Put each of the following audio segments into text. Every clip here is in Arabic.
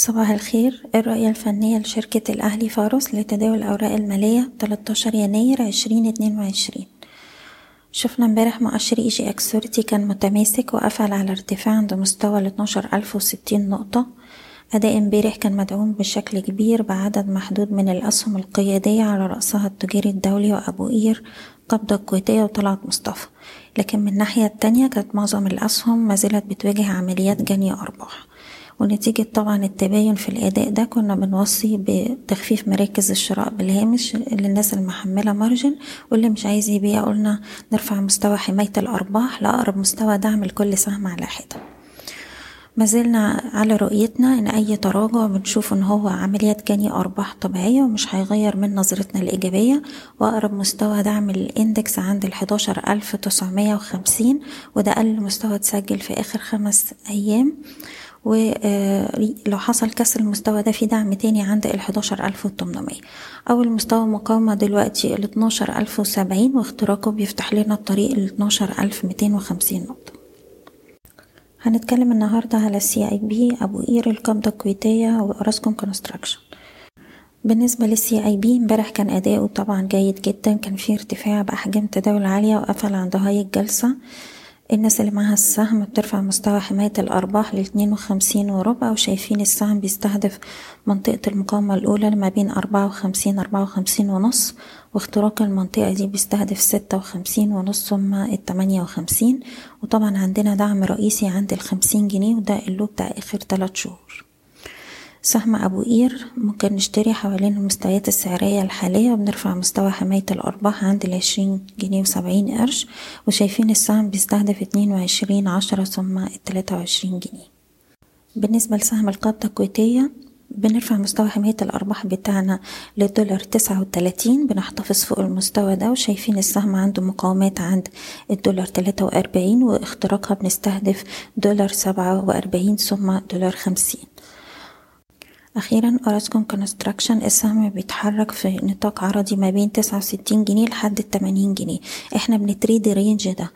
صباح الخير. الرؤية الفنية لشركة الأهلي فاروس لتداول الأوراق المالية 13 يناير 2022 شفنا امبارح مؤشر EGX كان متماسك وقفل على ارتفاع عند مستوى ال 12060 نقطة. أداء امبارح كان مدعوم بشكل كبير بعدد محدود من الأسهم القيادية على رأسها التجاري الدولي وأبو قير والقابضة الكويتية وطلعت مصطفى. لكن من الناحية التانية كانت معظم الأسهم ما زالت بتواجه عمليات جني أرباح ونتيجة طبعا التباين في الأداء ده كنا بنوصي بتخفيف مراكز الشراء بالهامش للناس المحملة مارجن واللي مش عايز يبيع قلنا نرفع مستوى حماية الأرباح لأقرب مستوى دعم لكل سهم على حدة. ما زلنا على رؤيتنا إن أي تراجع بنشوف إن هو عمليات جني أرباح طبيعية ومش هيغير من نظرتنا الإيجابية. وأقرب مستوى دعم الإندكس عند تسعمية وخمسين وده أقل مستوى اتسجل في آخر خمس أيام. ولو حصل كسر المستوى ده في دعم تاني عند ألف وتمنمية. أول مستوى مقاومة دلوقتي ألف وسبعين واختراقه بيفتح لنا الطريق ميتين وخمسين نقطة. هنتكلم النهاردة على ال CIB أبو قير القابضة الكويتية وأوراسكوم Construction. بالنسبة لل CIB امبارح كان أداؤه طبعا جيد جدا كان فيه ارتفاع بأحجام تداول عالية وقفل عند high الجلسة الناس اللي معاها السهم بترفع مستوى حماية الأرباح لاتنين وخمسين وربع وشايفين السهم بيستهدف منطقة المقاومة الأولى ما بين أربعة وخمسين أربعة وخمسين ونص واختراق المنطقة دي بيستهدف ستة وخمسين ونص ثم التمانية وخمسين. وطبعا عندنا دعم رئيسي عند الخمسين جنيه وده اللو بتاع آخر تلات شهور. سهم أبو قير ممكن نشتري حوالين المستويات السعرية الحالية وبنرفع مستوى حماية الأرباح عند العشرين جنيه وسبعين قرش وشايفين السهم بيستهدف اتنين وعشرين عشرة ثم التلاتة وعشرين جنيه. بالنسبة لسهم القابضة الكويتية بنرفع مستوى حماية الأرباح بتاعنا للدولار تسعة وتلاتين بنحتفظ فوق المستوى ده وشايفين السهم عنده مقاومات عند الدولار تلاتة وأربعين واختراقها بنستهدف دولار سبعة وأربعين ثم دولار خمسين. أخيرا أوراسكوم Construction السهم بيتحرك في نطاق عرضي ما بين تسعة وستين جنيه لحد التمانين جنيه. إحنا بن trade ال range ده.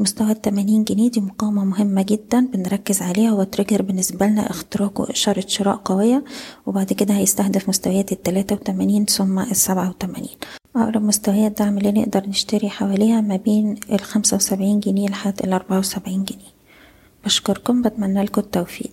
مستوى التمانين جنيه دي مقاومة مهمة جدا بنركز عليها هو trigger بالنسبة لنا اختراقه إشارة شراء قوية وبعد كده هيستهدف مستويات التلاتة وتمانين ثم السبعة وتمانين. أقرب مستويات دعم اللي نقدر نشتري حواليها ما بين الخمسة وسبعين جنيه لحد الأربعة وسبعين جنيه. بشكركم بتمنى لكم التوفيق.